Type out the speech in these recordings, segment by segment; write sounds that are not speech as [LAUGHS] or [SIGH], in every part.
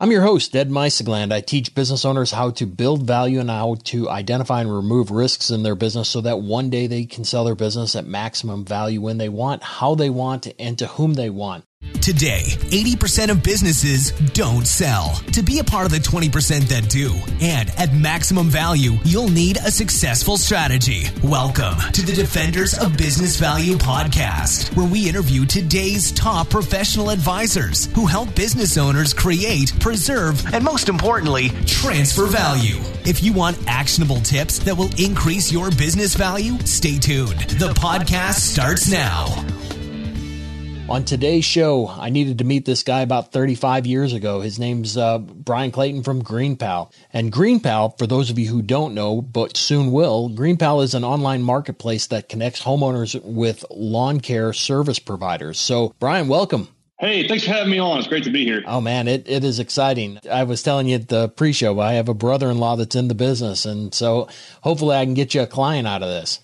I'm your host, Ed Meisegland. I teach business owners how to build value and how to identify and remove risks in their business so that one day they can sell their business at maximum value when they want, how they want, and to whom they want. Today, 80% of businesses don't sell. To be a part of the 20% that do, and at maximum value, you'll need a successful strategy. Welcome to the Defenders of Business Value podcast, where we interview today's top professional advisors who help business owners create, preserve, and most importantly, transfer value. If you want actionable tips that will increase your business value, stay tuned. The podcast starts now. On today's show, I needed to meet this guy about 35 years ago. His name's uh, Bryan Clayton from GreenPal. And GreenPal, for those of you who don't know, but soon will, GreenPal is an online marketplace that connects homeowners with lawn care service providers. So, Brian, welcome. Hey, thanks for having me on. It's great to be here. Oh man, it, it is exciting. I was telling you at the pre-show, I have a brother-in-law that's in the business, and so hopefully I can get you a client out of this.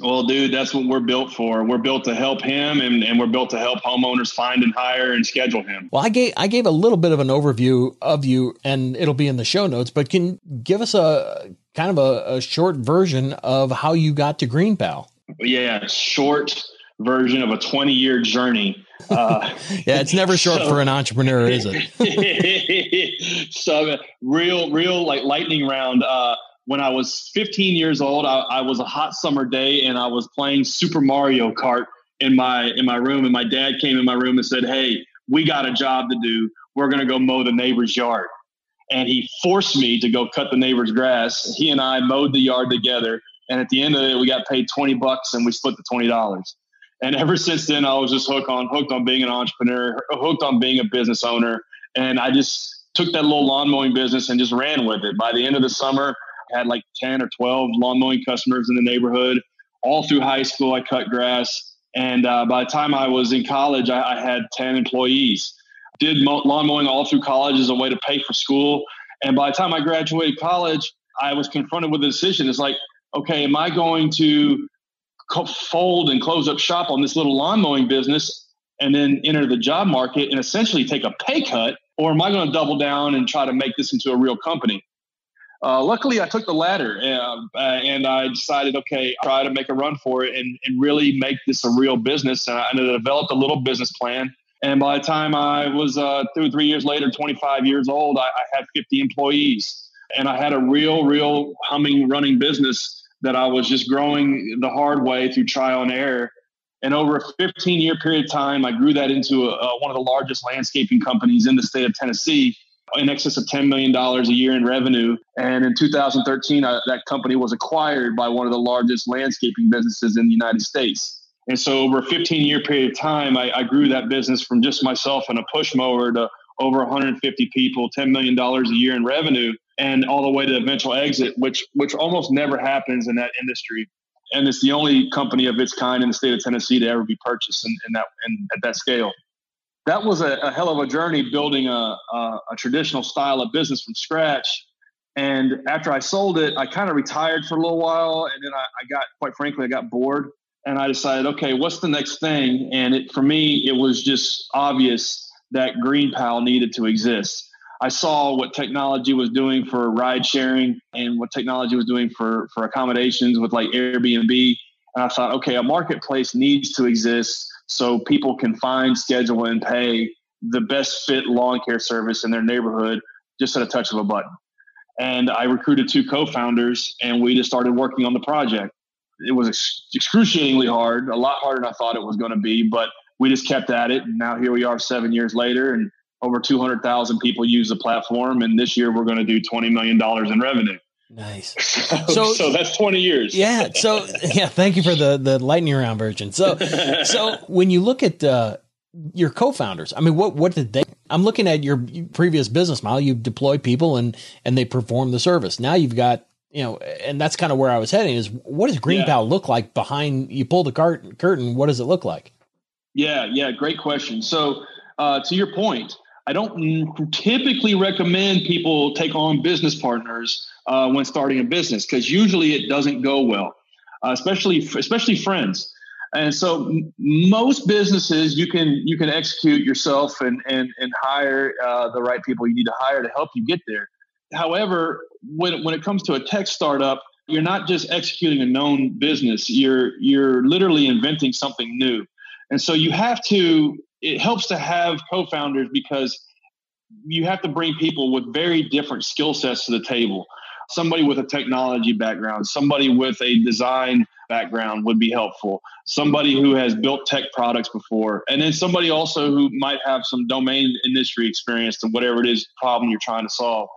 Well, dude, that's what we're built for. We're built to help him, and, and we're built to help homeowners find and hire and schedule him. Well, I gave I gave a little bit of an overview of you, and it'll be in the show notes. But can give us a kind of a, a short version of how you got to GreenPal? Yeah, short version of a 20 year journey. Uh, [LAUGHS] yeah, it's never short so, for an entrepreneur, is it? [LAUGHS] so, real, real like lightning round. Uh, when I was 15 years old, I, I, was a hot summer day and I was playing Super Mario Kart in my in my room. And my dad came in my room and said, "Hey, we got a job to do. We're to go mow the neighbor's yard." And he forced me to go cut the neighbor's grass. He and I mowed the yard together. And at the end of it, we got paid 20 bucks and we split the $20. And ever since then, I was just hooked on hooked on being an entrepreneur, hooked on being a business owner. And I just took that little lawn mowing business and just ran with it. By the end of the summer, had like 10 or 12 lawn mowing customers in the neighborhood. All through high school, I cut grass. And uh, by the time I was in college, I, I had 10 employees. Did mo- lawn mowing all through college as a way to pay for school. And by the time I graduated college, I was confronted with a decision. It's like, okay, am I going to fold and close up shop on this little lawn mowing business and then enter the job market and essentially take a pay cut? Or am I going to double down and try to make this into a real company? Uh, luckily, I took the latter uh, and I decided, okay, try to make a run for it and, and really make this a real business. And I, and I developed a little business plan. And by the time I was uh, two or three years later, 25 years old, I, I had 50 employees. And I had a real, real humming, running business that I was just growing the hard way through trial and error. And over a 15 year period of time, I grew that into a, a, one of the largest landscaping companies in the state of Tennessee in excess of $10 million a year in revenue. And in 2013, uh, that company was acquired by one of the largest landscaping businesses in the United States. And so over a 15 year period of time, I, I grew that business from just myself and a push mower to over 150 people, $10 million a year in revenue, and all the way to eventual exit, which which almost never happens in that industry. And it's the only company of its kind in the state of Tennessee to ever be purchased in, in that in, at that scale that was a, a, hell of a journey building a, a, a, traditional style of business from scratch. And after I sold it, I kind of retired for a little while. And then I, I, got, quite frankly, I got bored and I decided, okay, what's the next thing? And it, for me, it was just obvious that GreenPal needed to exist. I saw what technology was doing for ride sharing and what technology was doing for, for accommodations with like Airbnb. And I thought, okay, a marketplace needs to exist so people can find, schedule, and pay the best fit lawn care service in their neighborhood just at a touch of a button. And I recruited two co-founders, and we just started working on the project. It was excruciatingly hard, a lot harder than I thought it was going to be, but we just kept at it. And now here we are, seven years later, and over 200,000 people use the platform. And this year we're going to do 20 million dollars in revenue. Nice. [LAUGHS] So, so that's 20 years. Yeah. So yeah, thank you for the, the lightning round version. So, [LAUGHS] so when you look at, uh, your co-founders, I mean, what, what did they, I'm looking at your previous business model. You deploy people and, and they perform the service. Now you've got, you know, and that's kind of where I was heading is what does GreenPal yeah. look like behind you pull the cart, curtain? What does it look like? Yeah. Yeah. Great question. So, uh, to your point, I don't typically recommend people take on business partners uh, when starting a business because usually it doesn't go well, uh, especially especially friends. And so m- most businesses you can you can execute yourself and and and hire uh, the right people you need to hire to help you get there. However, when when it comes to a tech startup, you're not just executing a known business. You're you're literally inventing something new. And so you have to it helps to have co-founders because you have to bring people with very different skill sets to the table. Somebody with a technology background, somebody with a design background would be helpful. Somebody who has built tech products before, and then somebody also who might have some domain industry experience to whatever it is problem you're trying to solve.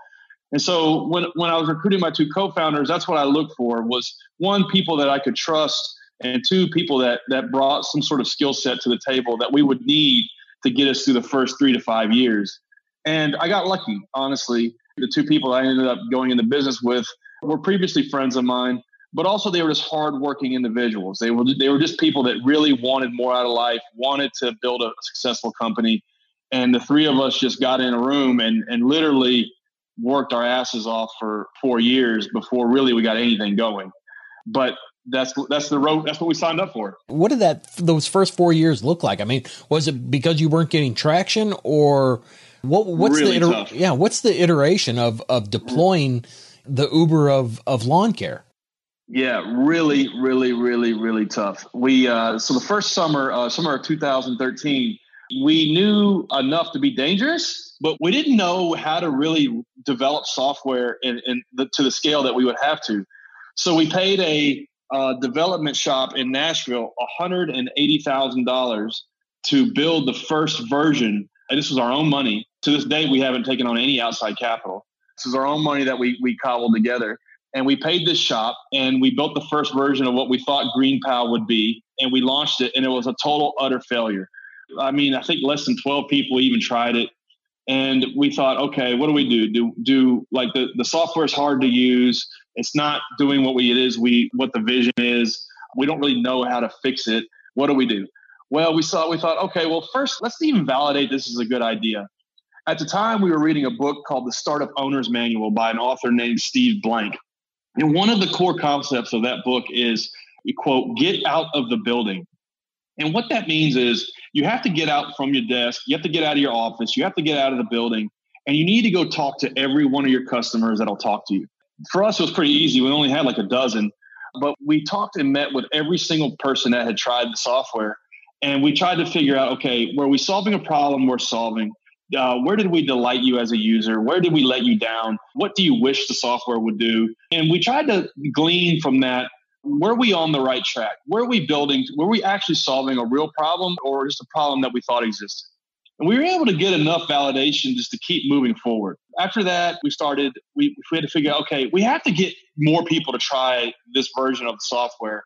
And so when when I was recruiting my two co-founders, that's what I looked for was one people that I could trust and two people that that brought some sort of skill set to the table that we would need to get us through the first 3 to 5 years. And I got lucky, honestly. The two people I ended up going into business with were previously friends of mine, but also they were just hardworking individuals. They were they were just people that really wanted more out of life, wanted to build a successful company. And the three of us just got in a room and and literally worked our asses off for four years before really we got anything going. But that's that's the road. That's what we signed up for. What did that those first four years look like? I mean, was it because you weren't getting traction, or what? What's really the tough. yeah? What's the iteration of of deploying the Uber of of lawn care? Yeah, really, really, really, really tough. We uh, so the first summer, uh, summer of 2013, we knew enough to be dangerous, but we didn't know how to really develop software in, in the, to the scale that we would have to. So we paid a uh, development shop in Nashville $180,000 to build the first version. And this was our own money. To this day, we haven't taken on any outside capital. This is our own money that we, we cobbled together. And we paid this shop and we built the first version of what we thought GreenPal would be. And we launched it and it was a total utter failure. I mean, I think less than 12 people even tried it. And we thought, okay, what do we do? Do do like the, the software is hard to use. It's not doing what we it is we what the vision is. We don't really know how to fix it. What do we do? Well, we saw we thought, okay, well, first let's even validate this is a good idea. At the time, we were reading a book called The Startup Owner's Manual by an author named Steve Blank. And one of the core concepts of that book is, quote, get out of the building. And what that means is you have to get out from your desk, you have to get out of your office, you have to get out of the building, and you need to go talk to every one of your customers that'll talk to you. For us, it was pretty easy. We only had like a dozen, but we talked and met with every single person that had tried the software. And we tried to figure out okay, were we solving a problem we're solving? Uh, where did we delight you as a user? Where did we let you down? What do you wish the software would do? And we tried to glean from that were we on the right track? Were we building, were we actually solving a real problem or just a problem that we thought existed? And we were able to get enough validation just to keep moving forward. After that, we started, we, we had to figure out, okay, we have to get more people to try this version of the software.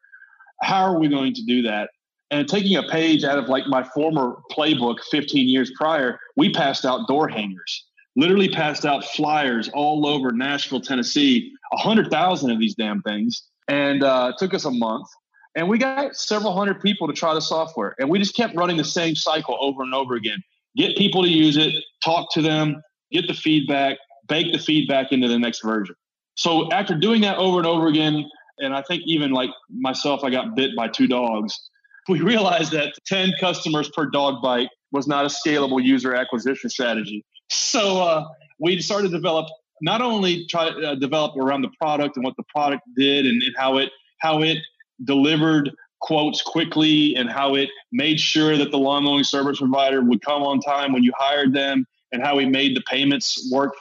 How are we going to do that? And taking a page out of like my former playbook 15 years prior, we passed out door hangers, literally passed out flyers all over Nashville, Tennessee, 100,000 of these damn things and uh, took us a month. And we got several hundred people to try the software, and we just kept running the same cycle over and over again. Get people to use it, talk to them, get the feedback, bake the feedback into the next version. So after doing that over and over again, and I think even like myself, I got bit by two dogs. [LAUGHS] We realized that 10 customers per dog bite was not a scalable user acquisition strategy. So uh, we started to develop not only try to uh, develop around the product and what the product did and, and how it how it delivered quotes quickly and how it made sure that the lawn mowing service provider would come on time when you hired them and how we made the payments work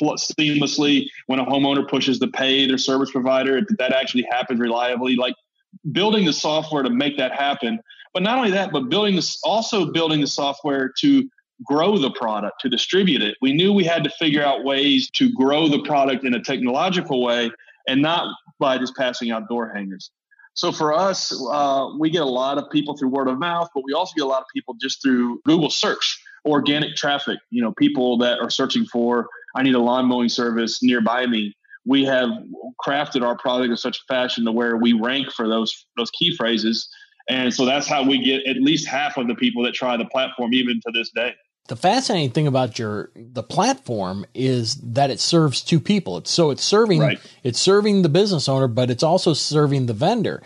seamlessly when a homeowner pushes to pay their service provider that actually happens reliably like building the software to make that happen but not only that but building this also building the software to grow the product, to distribute it. We knew we had to figure out ways to grow the product in a technological way and not by just passing out door hangers. So for us, uh, we get a lot of people through word of mouth, but we also get a lot of people just through Google search, organic traffic. You know, people that are searching for, I need a lawn mowing service nearby me. We have crafted our product in such a fashion to where we rank for those those key phrases, and so that's how we get at least half of the people that try the platform, even to this day. The fascinating thing about your the platform is that it serves two people. It's so it's serving Right. it's serving the business owner, but it's also serving the vendor.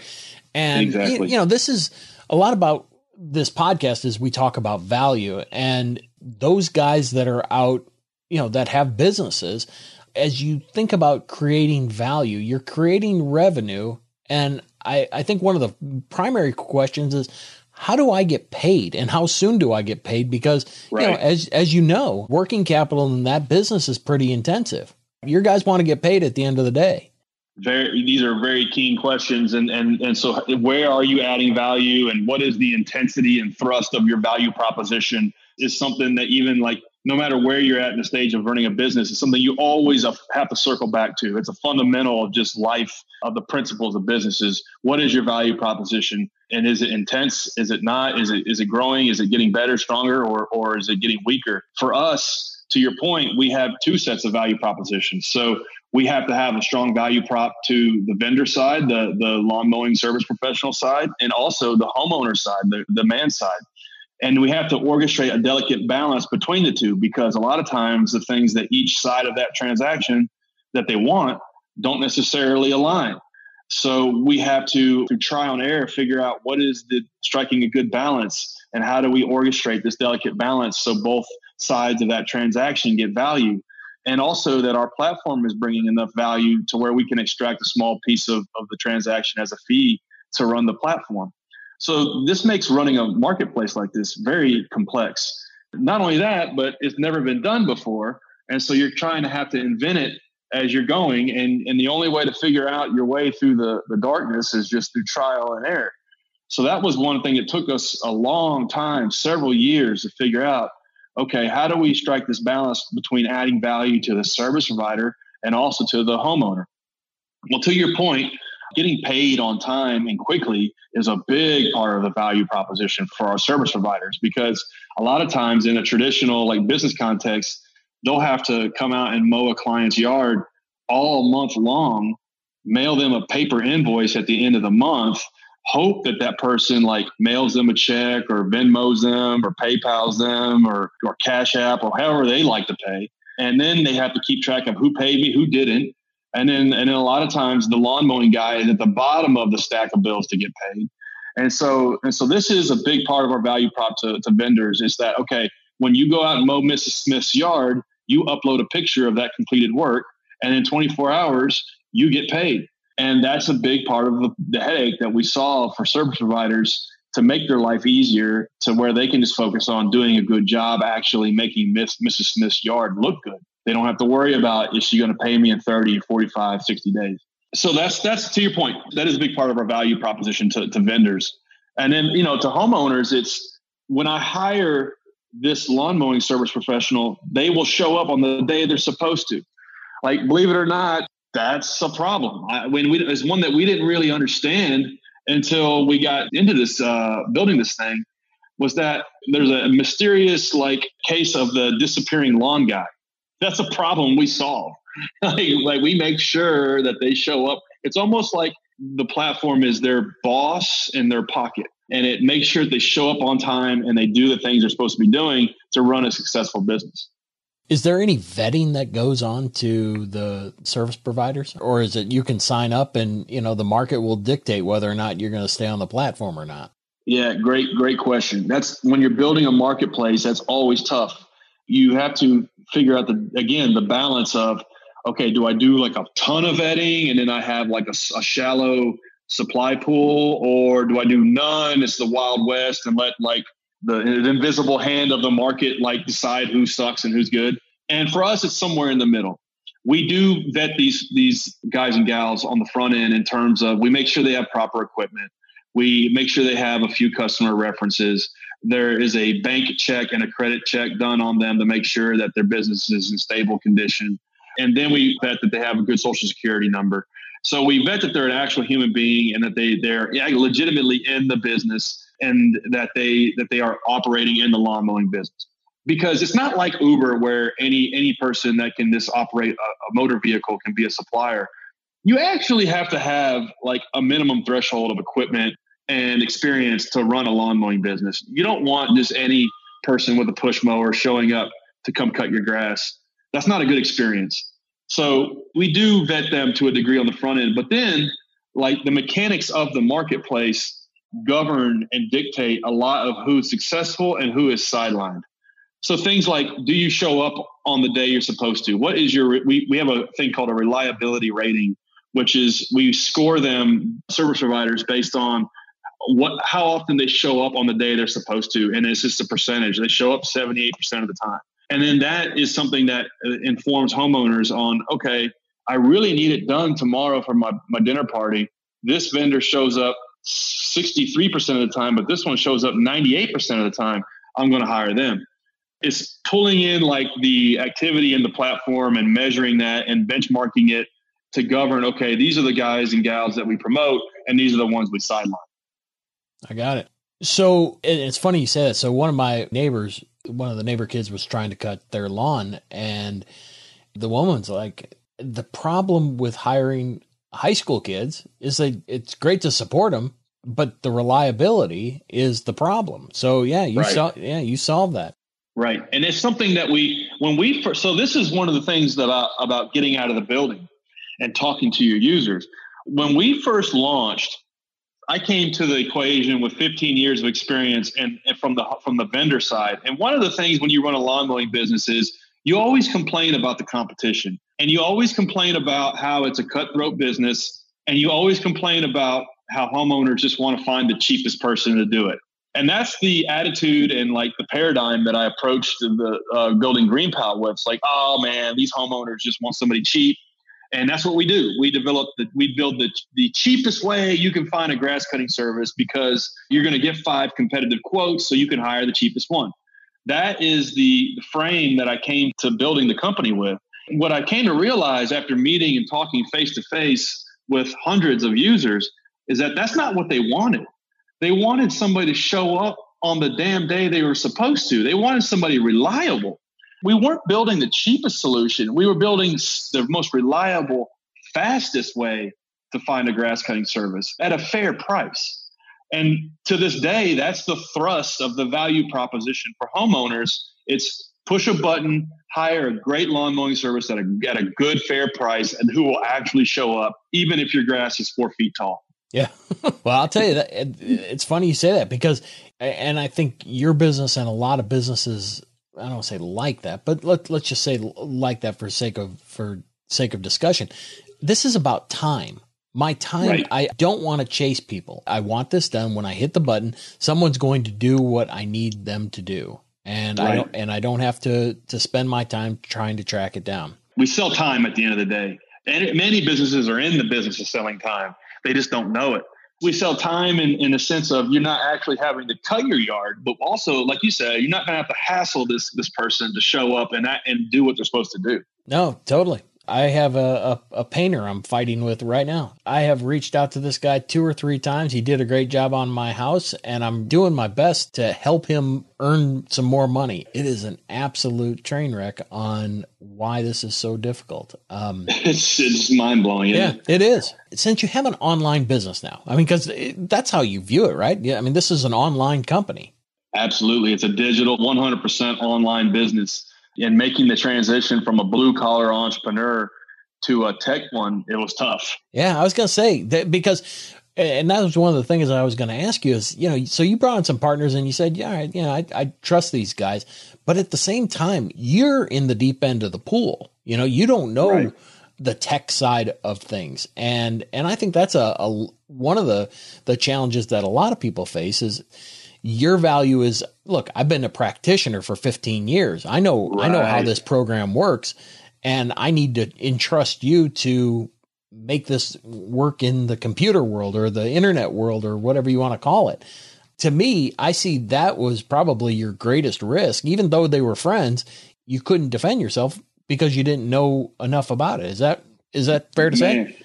And Exactly. you, you know, this is a lot about this podcast is we talk about value and those guys that are out, you know, that have businesses, as you think about creating value, you're creating revenue. And I, I think one of the primary questions is how do I get paid and how soon do I get paid? Because, right. you know, as, as you know, working capital in that business is pretty intensive. Your guys want to get paid at the end of the day very these are very keen questions and and and so where are you adding value and what is the intensity and thrust of your value proposition is something that even like no matter where you're at in the stage of running a business is something you always have to circle back to it's a fundamental of just life of the principles of businesses what is your value proposition and is it intense? Is it not? Is it is it growing? Is it getting better stronger or or is it getting weaker? For us to your point we have two sets of value propositions. So we have to have a strong value prop to the vendor side, the the lawn mowing service professional side, and also the homeowner side, the, the man side. And we have to orchestrate a delicate balance between the two because a lot of times the things that each side of that transaction that they want don't necessarily align. So we have to, through trial and error, figure out what is the striking a good balance and how do we orchestrate this delicate balance so both sides of that transaction get value and also that our platform is bringing enough value to where we can extract a small piece of, of the transaction as a fee to run the platform. So this makes running a marketplace like this very complex. Not only that, but it's never been done before. And so you're trying to have to invent it as you're going. And, and the only way to figure out your way through the, the darkness is just through trial and error. So that was one thing it took us a long time, several years to figure out okay, how do we strike this balance between adding value to the service provider and also to the homeowner? Well, to your point, getting paid on time and quickly is a big part of the value proposition for our service providers because a lot of times in a traditional like business context, they'll have to come out and mow a client's yard all month long, mail them a paper invoice at the end of the month, hope that that person like mails them a check or Venmos them or PayPal's them or, or Cash App or however they like to pay. And then they have to keep track of who paid me, who didn't. And then, and then a lot of times the lawn mowing guy is at the bottom of the stack of bills to get paid. And so, and so this is a big part of our value prop to, to vendors is that, okay, when you go out and mow Mrs. Smith's yard, you upload a picture of that completed work. And in 24 hours, you get paid. And that's a big part of the headache that we solve for service providers to make their life easier to where they can just focus on doing a good job, actually making Miss, Mrs. Smith's yard look good. They don't have to worry about is she going to pay me in 30, 45, 60 days. So that's that's to your point. That is a big part of our value proposition to, to vendors. And then, you know, to homeowners, it's when I hire this lawn mowing service professional, they will show up on the day they're supposed to. Like, believe it or not, that's a problem. I, when we it's one that we didn't really understand until we got into this uh, building this thing was that there's a mysterious like case of the disappearing lawn guy. That's a problem we solve. [LAUGHS] like, like we make sure that they show up. It's almost like the platform is their boss in their pocket and it makes sure they show up on time and they do the things they're supposed to be doing to run a successful business. Is there any vetting that goes on to the service providers or is it you can sign up and you know the market will dictate whether or not you're going to stay on the platform or not? Yeah, great great question. That's when you're building a marketplace that's always tough. You have to figure out the again the balance of okay, do I do like a ton of vetting and then I have like a, a shallow supply pool or do I do none? It's the wild west and let like the, invisible hand of the market like decide who sucks and who's good. And for us, it's somewhere in the middle. We do vet these these guys and gals on the front end in terms of we make sure they have proper equipment. We make sure they have a few customer references. There is a bank check and a credit check done on them to make sure that their business is in stable condition. And then we vet that they have a good social security number. So we vet that they're an actual human being and that they they're legitimately in the business and that they that they are operating in the lawn mowing business because it's not like Uber where any any person that can just operate a, a, motor vehicle can be a supplier. You actually have to have like a minimum threshold of equipment and experience to run a lawn mowing business. You don't want just any person with a push mower showing up to come cut your grass. That's not a good experience. So we do vet them to a degree on the front end, but then like the mechanics of the marketplace govern and dictate a lot of who's successful and who is sidelined. So things like, do you show up on the day you're supposed to? What is your, we, we have a thing called a reliability rating, which is we score them service providers based on what, how often they show up on the day they're supposed to. And it's just a percentage. They show up 78% of the time. And then that is something that uh, informs homeowners on, okay, I really need it done tomorrow for my, my dinner party. This vendor shows up 63% of the time, but this one shows up 98% of the time. I'm going to hire them It's pulling in like the activity in the platform and measuring that and benchmarking it to govern okay these are the guys and gals that we promote and these are the ones we sideline i got it so it's funny you say that so one of my neighbors one of the neighbor kids was trying to cut their lawn and the woman's like the problem with hiring high school kids is that it's great to support them but the reliability is the problem so yeah you right. saw yeah you solved that Right. And it's something that we, when we first, so this is one of the things about, about getting out of the building and talking to your users. When we first launched, I came to the equation with 15 years of experience and, and from the from the vendor side. And one of the things when you run a lawn mowing business is you always complain about the competition and you always complain about how it's a cutthroat business and you always complain about how homeowners just want to find the cheapest person to do it and that's the attitude and like the paradigm that I approached the uh, building GreenPal with. It's like, oh man, these homeowners just want somebody cheap, and that's what we do. We develop the we build the the cheapest way you can find a grass cutting service because you're going to get five competitive quotes, so you can hire the cheapest one. That is the frame that I came to building the company with. What I came to realize after meeting and talking face to face with hundreds of users is that that's not what they wanted they wanted somebody to show up on the damn day they were supposed to. They wanted somebody reliable. We weren't building the cheapest solution. We were building the most reliable, fastest way to find a grass cutting service at a fair price. And to this day, that's the thrust of the value proposition for homeowners. It's push a button, hire a great lawn mowing service at a, at a good, fair price, and who will actually show up, even if your grass is four feet tall. Yeah. [LAUGHS] well, I'll tell you that it's funny you say that because, and I think your business and a lot of businesses, I don't say like that, but let, let's just say like that for sake of, for sake of discussion. This is about time. My time, right. I don't want to chase people. I want this done. When I hit the button, someone's going to do what I need them to do. And right. I don't, and I don't have to, to spend my time trying to track it down. We sell time at the end of the day. And many businesses are in the business of selling time they just don't know it. We sell time in, in a sense of you're not actually having to cut your yard, but also, like you said, you're not going to have to hassle this this person to show up and and do what they're supposed to do. No, totally. I have a, a, a, painter I'm fighting with right now. I have reached out to this guy two or three times. He did a great job on my house, and I'm doing my best to help him earn some more money. It is an absolute train wreck on why this is so difficult. Um, [LAUGHS] it's it's mind blowing. Yeah, it is. Since you have an online business now, I mean, because that's how you view it, right? Yeah, I mean, this is an online company. Absolutely, it's a digital, 100% online business and making the transition from a blue collar entrepreneur to a tech one, it was tough. Yeah, I was going to say that because, and that was one of the things I was going to ask you is, you know, so you brought in some partners and you said, yeah, you know, I, I trust these guys, but at the same time, you're in the deep end of the pool. You know, you don't know right. the tech side of things, and and I think that's a, a one of the the challenges that a lot of people face is your value is look, I've been a practitioner for 15 years. I know right. I know how this program works and I need to entrust you to make this work in the computer world or the internet world or whatever you want to call it. To me, I see that was probably your greatest risk. Even though they were friends, you couldn't defend yourself because you didn't know enough about it. Is that is that fair to Man, say?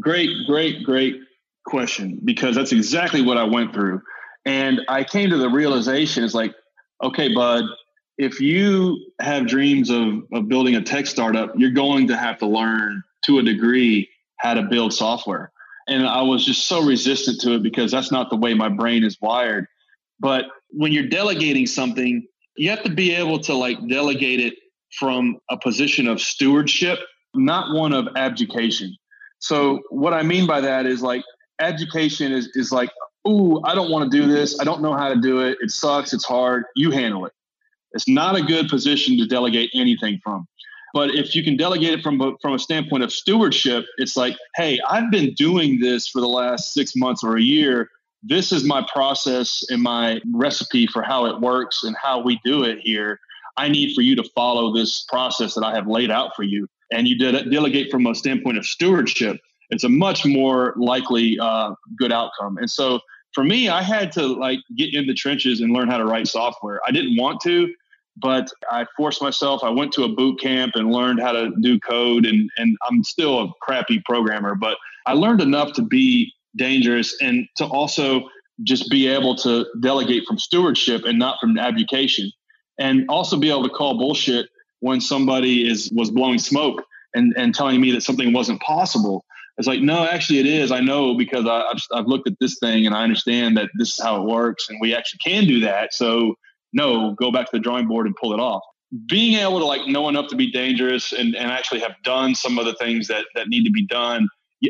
Great, great, great question because that's exactly what I went through. And I came to the realization it's like, okay, bud, if you have dreams of, of building a tech startup, you're going to have to learn to a degree how to build software. And I was just so resistant to it because that's not the way my brain is wired. But when you're delegating something, you have to be able to like delegate it from a position of stewardship, not one of abdication. So what I mean by that is like abdication is, is like Ooh, I don't want to do this. I don't know how to do it. It sucks. It's hard. You handle it. It's not a good position to delegate anything from. But if you can delegate it from a, from a standpoint of stewardship, it's like, hey, I've been doing this for the last six months or a year. This is my process and my recipe for how it works and how we do it here. I need for you to follow this process that I have laid out for you. And you did delegate from a standpoint of stewardship. It's a much more likely uh, good outcome. And so for me, I had to like get in the trenches and learn how to write software. I didn't want to, but I forced myself. I went to a boot camp and learned how to do code, and and I'm still a crappy programmer, but I learned enough to be dangerous and to also just be able to delegate from stewardship and not from abdication, and also be able to call bullshit when somebody is was blowing smoke and and telling me that something wasn't possible. It's like, no, actually, it is. I know because I, have I've looked at this thing and I understand that this is how it works, and we actually can do that. So no, go back to the drawing board and pull it off. Being able to like know enough to be dangerous and, and actually have done some of the things that, that need to be done,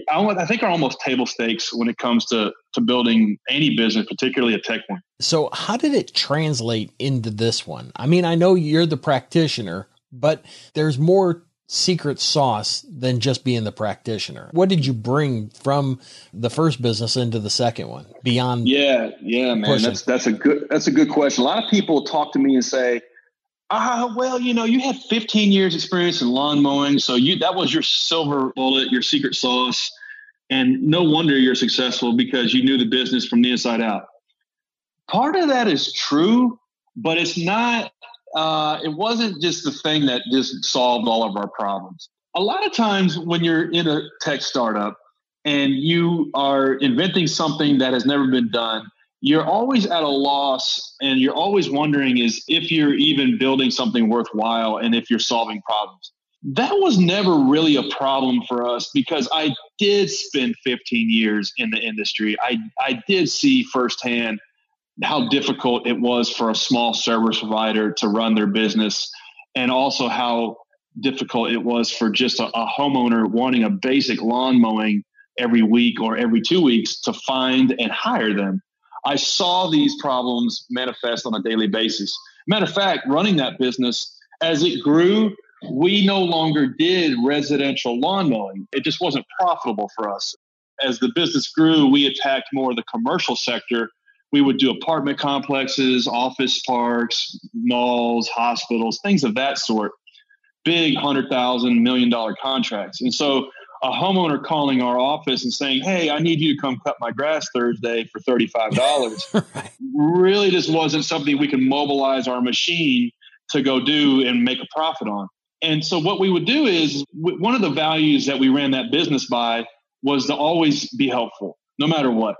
I think are almost table stakes when it comes to, to building any business, particularly a tech one. So how did it translate into this one? I mean, I know you're the practitioner, but there's more secret sauce than just being the practitioner. What did you bring from the first business into the second one beyond? Yeah, yeah, man. Pushing? That's that's a good that's a good question. A lot of people talk to me and say, "Ah, well, you know, you had 15 years experience in lawn mowing, so you that was your silver bullet, your secret sauce." And no wonder you're successful because you knew the business from the inside out. Part of that is true, but it's not uh, it wasn't just the thing that just solved all of our problems. A lot of times when you're in a tech startup and you are inventing something that has never been done, you're always at a loss and you're always wondering is if you're even building something worthwhile and if you're solving problems. That was never really a problem for us because I did spend 15 years in the industry. I, I did see firsthand how difficult it was for a small service provider to run their business and also how difficult it was for just a, a, homeowner wanting a basic lawn mowing every week or every two weeks to find and hire them. I saw these problems manifest on a daily basis. Matter of fact, running that business as it grew, we no longer did residential lawn mowing. It just wasn't profitable for us. As the business grew, we attacked more of the commercial sector we would do apartment complexes, office parks, malls, hospitals, things of that sort. Big hundred thousand million dollar contracts. And so a homeowner calling our office and saying, Hey, I need you to come cut my grass Thursday for $35 [LAUGHS] right. really just wasn't something we could mobilize our machine to go do and make a profit on. And so what we would do is one of the values that we ran that business by was to always be helpful, no matter what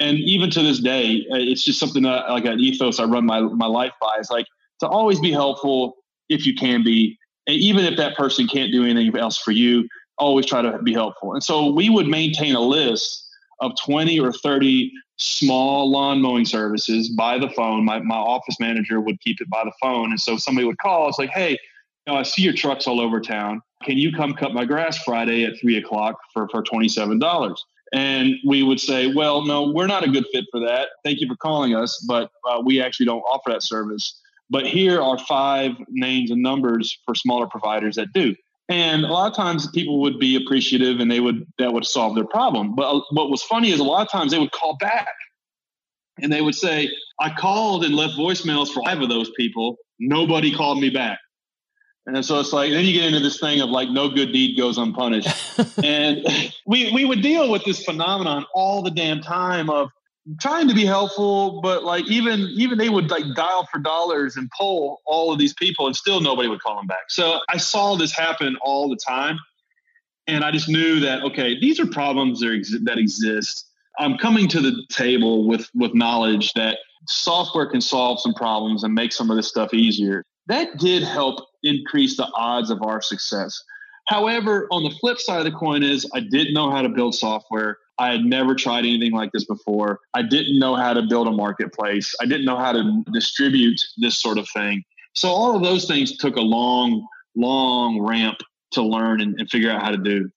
and even to this day, uh, it's just something that like an ethos I run my my life by. Is like to always be helpful if you can be, and even if that person can't do anything else for you, always try to be helpful. And so we would maintain a list of 20 or 30 small lawn mowing services by the phone. My, my office manager would keep it by the phone. And so somebody would call, it's like, hey, you know, I see your trucks all over town. Can you come cut my grass Friday at three o'clock for, for $27? And we would say, well, no, we're not a good fit for that. Thank you for calling us, but uh, we actually don't offer that service. But here are five names and numbers for smaller providers that do. And a lot of times people would be appreciative and they would that would solve their problem. But uh, what was funny is a lot of times they would call back and they would say, I called and left voicemails for five of those people. Nobody called me back. And so it's like then you get into this thing of like no good deed goes unpunished. [LAUGHS] and we we would deal with this phenomenon all the damn time of trying to be helpful, but like even even they would like dial for dollars and pull all of these people and still nobody would call them back. So I saw this happen all the time. And I just knew that okay, these are problems that, ex- that exist. I'm coming to the table with with knowledge that software can solve some problems and make some of this stuff easier that did help increase the odds of our success. However, on the flip side of the coin is I didn't know how to build software. I had never tried anything like this before. I didn't know how to build a marketplace. I didn't know how to distribute this sort of thing. So all of those things took a long, long ramp to learn and, and figure out how to do.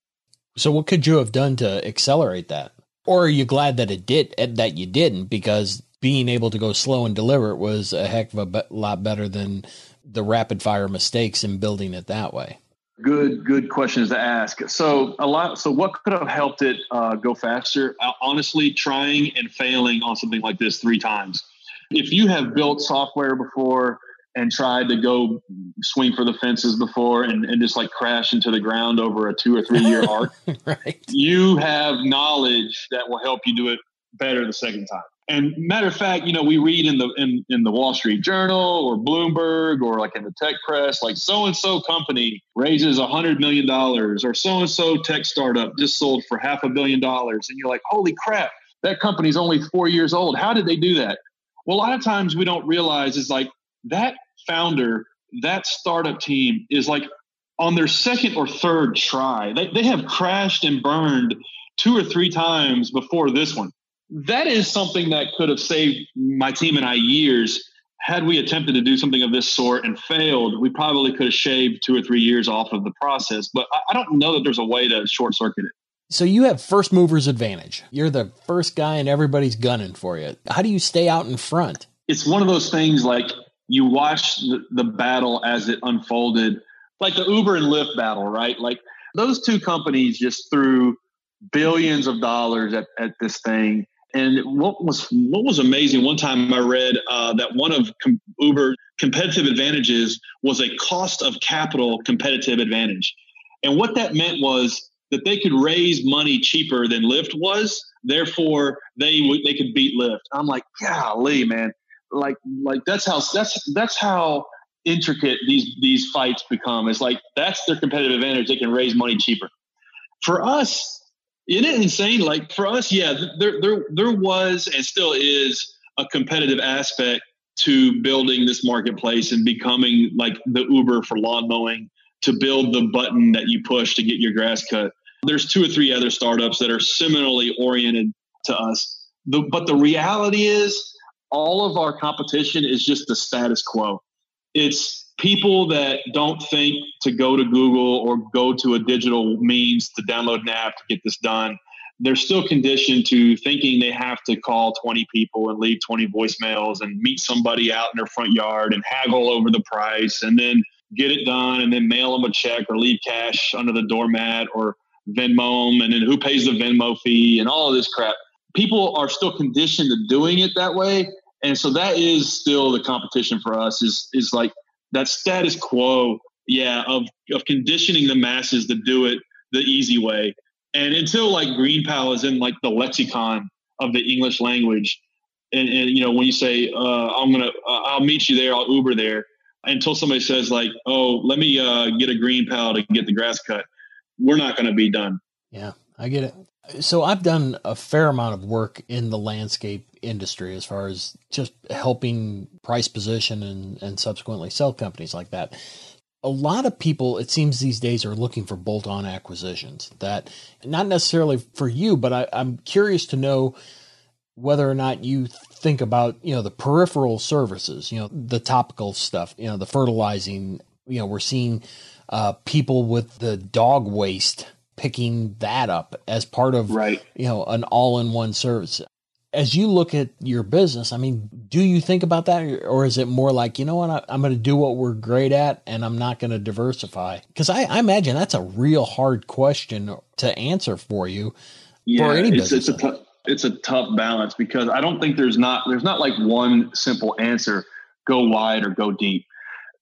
So what could you have done to accelerate that? Or are you glad that it did eh, that you didn't because being able to go slow and deliver it was a heck of a lot better than the rapid fire mistakes in building it that way. Good, good questions to ask. So a lot. So what could have helped it uh, go faster? Honestly, trying and failing on something like this three times. If you have built software before and tried to go swing for the fences before and, and just like crash into the ground over a two or three year [LAUGHS] arc, right. you have knowledge that will help you do it better the second time. And matter of fact, you know, we read in the in, in the Wall Street Journal or Bloomberg or like in the tech press, like so and so company raises a hundred million dollars or so and so tech startup just sold for half a billion dollars, and you're like, holy crap, that company's only four years old. How did they do that? Well, a lot of times we don't realize is like that founder, that startup team is like on their second or third try. They, they have crashed and burned two or three times before this one that is something that could have saved my team and I years. Had we attempted to do something of this sort and failed, we probably could have shaved two or three years off of the process. But I don't know that there's a way to short circuit it. So you have first movers advantage. You're the first guy and everybody's gunning for you. How do you stay out in front? It's one of those things like you watch the, the battle as it unfolded, like the Uber and Lyft battle, right? Like those two companies just threw billions of dollars at, at this thing and what was what was amazing, one time I read uh, that one of com- Uber competitive advantages was a cost of capital competitive advantage, and what that meant was that they could raise money cheaper than Lyft was. Therefore, they would they could beat Lyft. I'm like, golly, man, like like that's how that's that's how intricate these these fights become. It's like that's their competitive advantage. They can raise money cheaper. For us, isn't it insane? Like for us, yeah, there there there was and still is a competitive aspect to building this marketplace and becoming like the Uber for lawn mowing to build the button that you push to get your grass cut. There's two or three other startups that are similarly oriented to us. The, but the reality is all of our competition is just the status quo. It's people that don't think to go to Google or go to a digital means to download an app to get this done, they're still conditioned to thinking they have to call 20 people and leave 20 voicemails and meet somebody out in their front yard and haggle over the price and then get it done and then mail them a check or leave cash under the doormat or Venmo them and then who pays the Venmo fee and all of this crap. People are still conditioned to doing it that way. And so that is still the competition for us is is like that status quo, yeah, of of conditioning the masses to do it the easy way. And until like GreenPal is in like the lexicon of the English language, and, and you know when you say uh, I'm gonna uh, I'll meet you there, I'll Uber there. Until somebody says like, oh, let me uh, get a GreenPal to get the grass cut, we're not to be done. Yeah, I get it. So I've done a fair amount of work in the landscape industry as far as just helping price position and, and subsequently sell companies like that. A lot of people, it seems these days, are looking for bolt on acquisitions that not necessarily for you, but I, I'm curious to know whether or not you think about, you know, the peripheral services, you know, the topical stuff, you know, the fertilizing, you know, we're seeing uh, people with the dog waste picking that up as part of right. you know an all-in-one service. As you look at your business i mean do you think about that or is it more like you know what I, am going to do what we're great at and i'm not going to diversify? Because I, I, imagine that's a real hard question to answer for you yeah, for any it's, business it's a, t- it's a tough balance because i don't think there's not there's not like one simple answer go wide or go deep.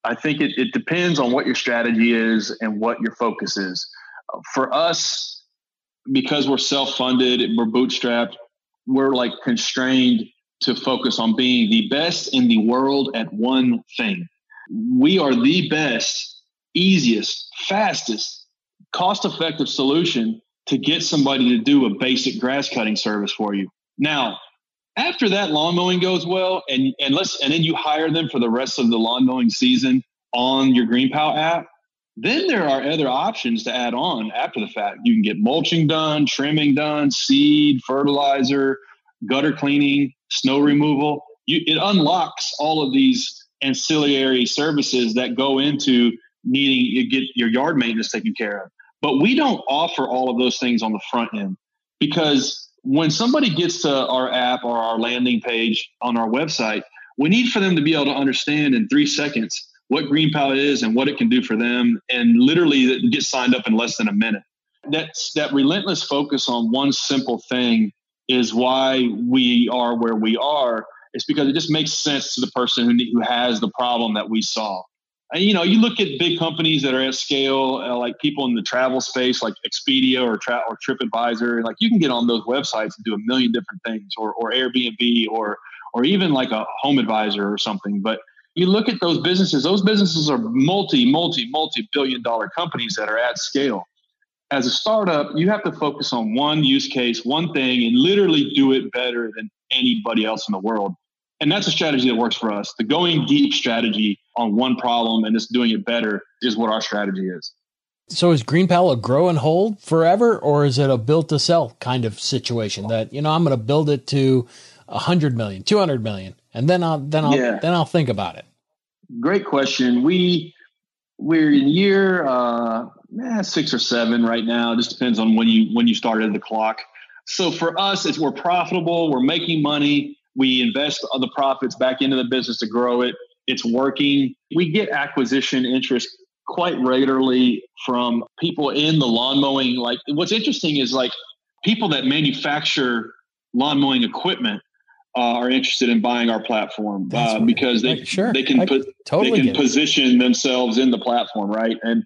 I think it, it depends on what your strategy is and what your focus is for us, because we're self funded, we're bootstrapped, we're like constrained to focus on being the best in the world at one thing. We are the best, easiest, fastest, cost effective solution to get somebody to do a basic grass cutting service for you. Now, after that lawn mowing goes well and and let's and then you hire them for the rest of the lawn mowing season on your GreenPal app, then there are other options to add on after the fact. You can get mulching done, trimming done, seed, fertilizer, gutter cleaning, snow removal. You, it unlocks all of these ancillary services that go into needing to get your yard maintenance taken care of. But we don't offer all of those things on the front end because when somebody gets to our app or our landing page on our website, we need for them to be able to understand in three seconds what Green GreenPal is and what it can do for them, and literally get signed up in less than a minute. That's that relentless focus on one simple thing is why we are where we are. It's because it just makes sense to the person who, who has the problem that we solve. And, you know, you look at big companies that are at scale, uh, like people in the travel space, like Expedia or, Tra- or TripAdvisor. Like you can get on those websites and do a million different things, or, or Airbnb, or or even like a Home Advisor or something. But you look at those businesses; those businesses are multi, multi, multi billion dollar companies that are at scale. As a startup, you have to focus on one use case, one thing, and literally do it better than anybody else in the world. And that's a strategy that works for us. The going deep strategy on one problem and just doing it better is what our strategy is. So is GreenPal a grow and hold forever, or is it a build to sell kind of situation that, you know, I'm going to build it to a hundred million, 200 million, and then I'll, then I'll, yeah. then I'll think about it. Great question. We, we're in year, uh, eh, six or seven right now. It just depends on when you, when you started the clock. So for us, it's we're profitable, we're making money we invest the profits back into the business to grow it. It's working. We get acquisition interest quite regularly from people in the lawn mowing. Like what's interesting is like people that manufacture lawn mowing equipment uh, are interested in buying our platform uh, because they sure. they can put totally they can position themselves in the platform, right? And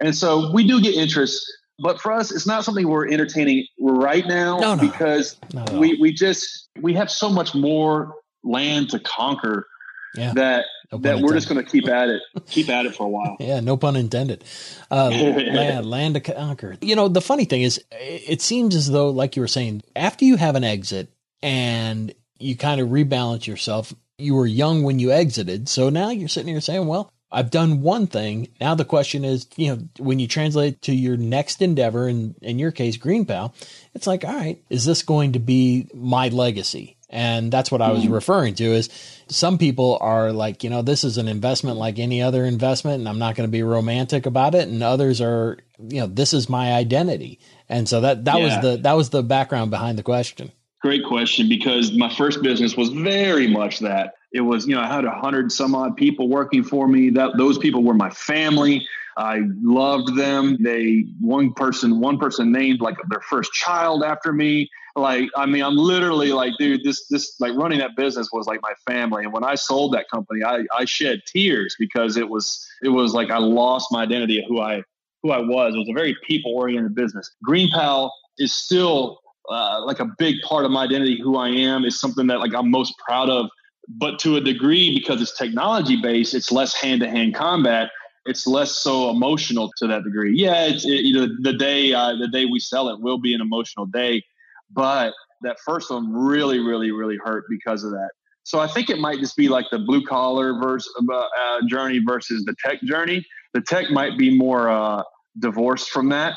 and so we do get interest but for us, it's not something we're entertaining right now no, no. because we, we just we have so much more land to conquer yeah. that no that we're just going to keep at it, [LAUGHS] keep at it for a while. yeah, no pun intended. Uh, [LAUGHS] land, land to conquer. You know, the funny thing is, it seems as though, like you were saying, after you have an exit and you kind of rebalance yourself, you were young when you exited, so now you're sitting here saying, well. I've done one thing. Now the question is, you know, when you translate to your next endeavor, and in your case, Green GreenPal, it's like, all right, is this going to be my legacy? And that's what I was mm. referring to is some people are like, you know, this is an investment like any other investment and I'm not going to be romantic about it. And others are, you know, this is my identity. And so that, that yeah. was the, that was the background behind the question. Great question because my first business was very much that. It was, you know, I had a hundred some odd people working for me. That those people were my family. I loved them. They one person one person named like their first child after me. Like I mean, I'm literally like, dude, this this like running that business was like my family. And when I sold that company, I I shed tears because it was it was like I lost my identity of who I who I was. It was a very people oriented business. GreenPal is still uh, like a big part of my identity, who I am, is something that like I'm most proud of. But to a degree, because it's technology based, it's less hand to hand combat. It's less so emotional to that degree. Yeah, it's it, you know the day uh, the day we sell it will be an emotional day, but that first one really, really, really hurt because of that. So I think it might just be like the blue collar versus uh, uh, journey versus the tech journey. The tech might be more uh, divorced from that,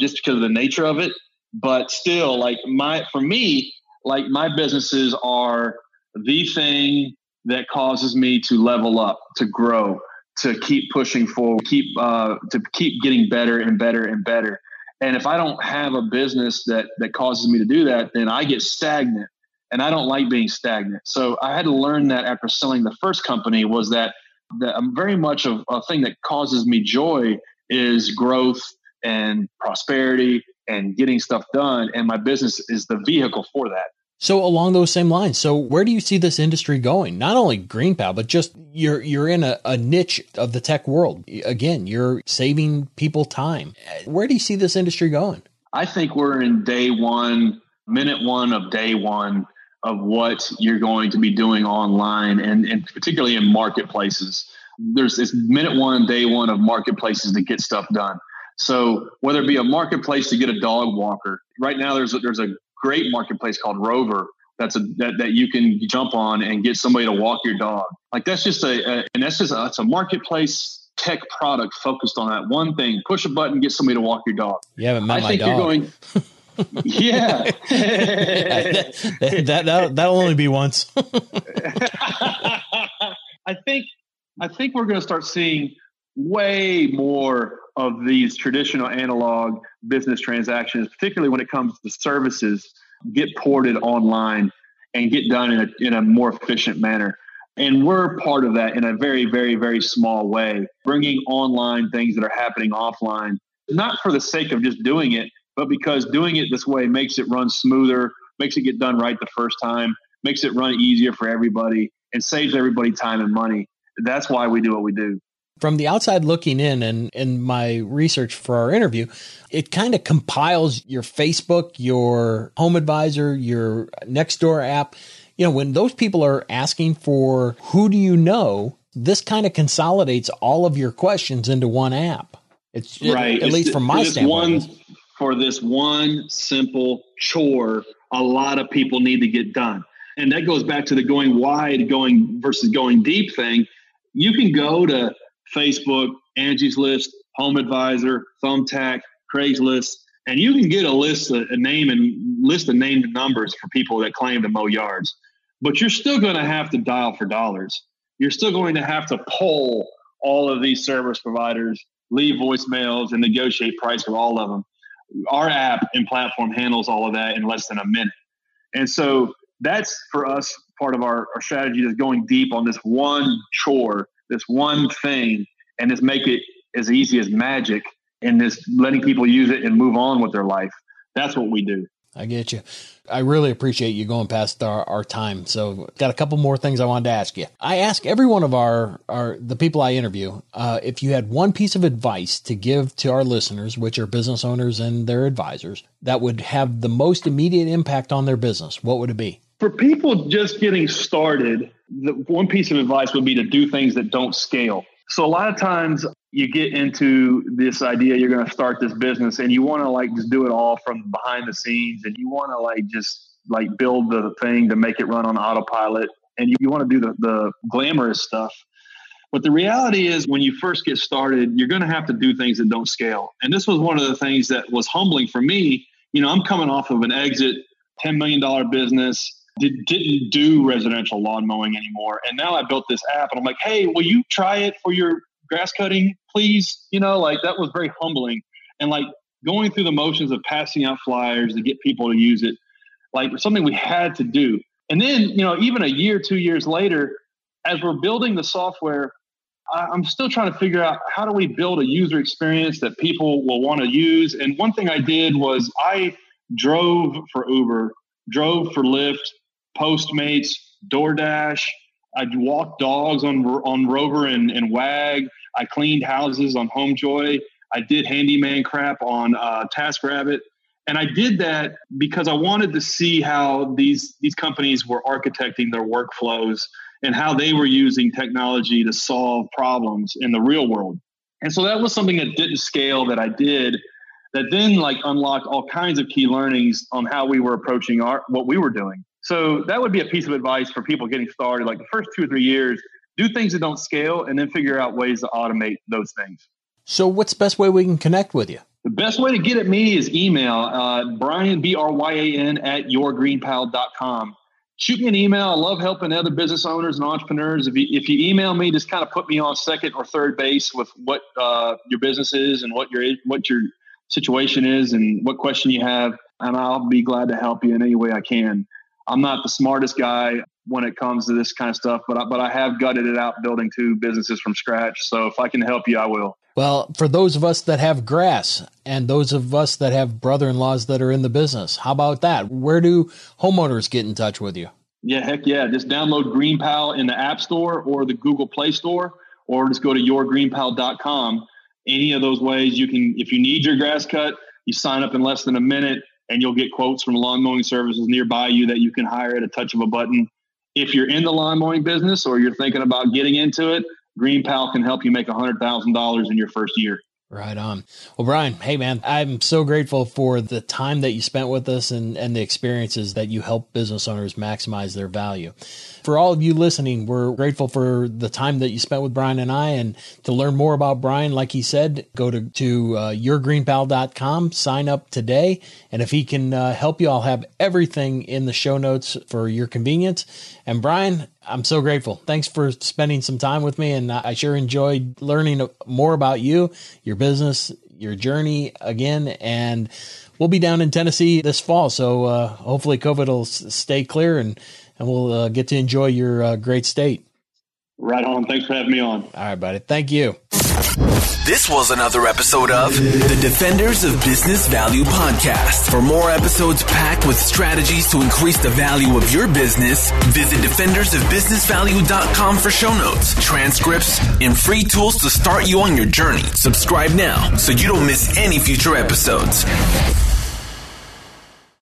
just because of the nature of it but still like my for me like my businesses are the thing that causes me to level up to grow to keep pushing forward keep uh, to keep getting better and better and better. And if i don't have a business that that causes me to do that then i get stagnant and i don't like being stagnant. So i had to learn that after selling the first company was that that I'm very much of a thing that causes me joy is growth and prosperity and getting stuff done. And my business is the vehicle for that. So along those same lines, so where do you see this industry going? Not only GreenPal, but just you're you're in a, a niche of the tech world. Again, you're saving people time. Where do you see this industry going? I think we're in day one, minute one of day one of what you're going to be doing online and, and particularly in marketplaces. There's this minute one, day one of marketplaces to get stuff done. So whether it be a marketplace to get a dog walker, right now there's a, there's a great marketplace called Rover that's a that, that you can jump on and get somebody to walk your dog. Like that's just a, a and that's just a, it's a marketplace tech product focused on that one thing. Push a button, get somebody to walk your dog. You haven't met I my think dog. You're going, yeah, that, [LAUGHS] that that that'll only be once. [LAUGHS] I think I think we're going to start seeing way more of these traditional analog business transactions, particularly when it comes to services. get ported online and get done in a, in a more efficient manner. And we're part of that in a very, very, very small way, bringing online things that are happening offline, not for the sake of just doing it, but because doing it this way makes it run smoother, makes it get done right the first time, makes it run easier for everybody, and saves everybody time and money. That's why we do what we do. From the outside looking in and in my research for our interview, it kind of compiles your Facebook, your home advisor, your Nextdoor app. You know, when those people are asking for who do you know, this kind of consolidates all of your questions into one app. It's right. At, least from my standpoint. One, for this one simple chore, a lot of people need to get done. And that goes back to the going wide, going versus going deep thing. You can go to Facebook, Angie's List, Home Advisor, Thumbtack, Craigslist, and you can get a list, a, a name and list of named numbers for people that claim to mow yards. But you're still going to have to dial for dollars. You're still going to have to poll all of these service providers, leave voicemails, and negotiate price with all of them. Our app and platform handles all of that in less than a minute. And so that's for us part of our, our strategy is going deep on this one chore, this one thing, and just make it as easy as magic and just letting people use it and move on with their life. That's what we do. I get you. I really appreciate you going past our, our time. So, got a couple more things I wanted to ask you. I ask every one of our, our the people I interview, uh, if you had one piece of advice to give to our listeners, which are business owners and their advisors, that would have the most immediate impact on their business, what would it be? For people just getting started, the one piece of advice would be to do things that don't scale. So a lot of times you get into this idea you're going to start this business and you want to like just do it all from behind the scenes and you want to like just like build the thing to make it run on autopilot and you, you want to do the, the glamorous stuff. But the reality is, when you first get started, you're going to have to do things that don't scale. And this was one of the things that was humbling for me. You know, I'm coming off of an exit, $10 million business did, didn't do residential lawn mowing anymore. And now I built this app and I'm like, hey, will you try it for your grass cutting, please? You know, like that was very humbling. And like going through the motions of passing out flyers to get people to use it, like something we had to do. And then, you know, even a year, two years later, as we're building the software, I'm still trying to figure out how do we build a user experience that people will want to use. And one thing I did was I drove for Uber, drove for Lyft, Postmates, DoorDash. I walked dogs on on Rover and, and Wag. I cleaned houses on HomeJoy. I did handyman crap on uh, TaskRabbit, and I did that because I wanted to see how these these companies were architecting their workflows and how they were using technology to solve problems in the real world. And so that was something that didn't scale that I did that then like unlocked all kinds of key learnings on how we were approaching our what we were doing. So that would be a piece of advice for people getting started. Like the first two or three years, do things that don't scale and then figure out ways to automate those things. So what's the best way we can connect with you? The best way to get at me is email, uh, Bryan, B-R-Y-A-N, at yourgreenpal.com. Shoot me an email. I love helping other business owners and entrepreneurs. If you, if you email me, just kind of put me on second or third base with what uh, your business is and what your what your situation is and what question you have, and I'll be glad to help you in any way I can. I'm not the smartest guy when it comes to this kind of stuff, but I, but I have gutted it out building two businesses from scratch. So if I can help you, I will. Well, for those of us that have grass and those of us that have brother-in-laws that are in the business, how about that? Where do homeowners get in touch with you? Yeah, heck yeah. Just download GreenPal in the App Store or the Google Play Store, or just go to yourgreenpal.com. Any of those ways you can, if you need your grass cut, you sign up in less than a minute and you'll get quotes from lawn mowing services nearby you that you can hire at a touch of a button. If you're in the lawn mowing business or you're thinking about getting into it, Green GreenPal can help you make $100,000 in your first year. Right on. Well, Bryan, hey man, I'm so grateful for the time that you spent with us and, and the experiences that you help business owners maximize their value. For all of you listening, we're grateful for the time that you spent with Bryan and I. And to learn more about Bryan, like he said, go to, to uh, yourgreenpal.com, sign up today. And if he can uh, help you, I'll have everything in the show notes for your convenience. And Bryan, I'm so grateful. Thanks for spending some time with me. And I sure enjoyed learning more about you, your business, your journey again. And we'll be down in Tennessee this fall. So uh, hopefully COVID will stay clear and, and we'll uh, get to enjoy your uh, great state. Right on. Thanks for having me on. All right, buddy. Thank you. This was another episode of the Defenders of Business Value podcast. For more episodes packed with strategies to increase the value of your business, visit defendersofbusinessvalue.com for show notes, transcripts, and free tools to start you on your journey. Subscribe now so you don't miss any future episodes.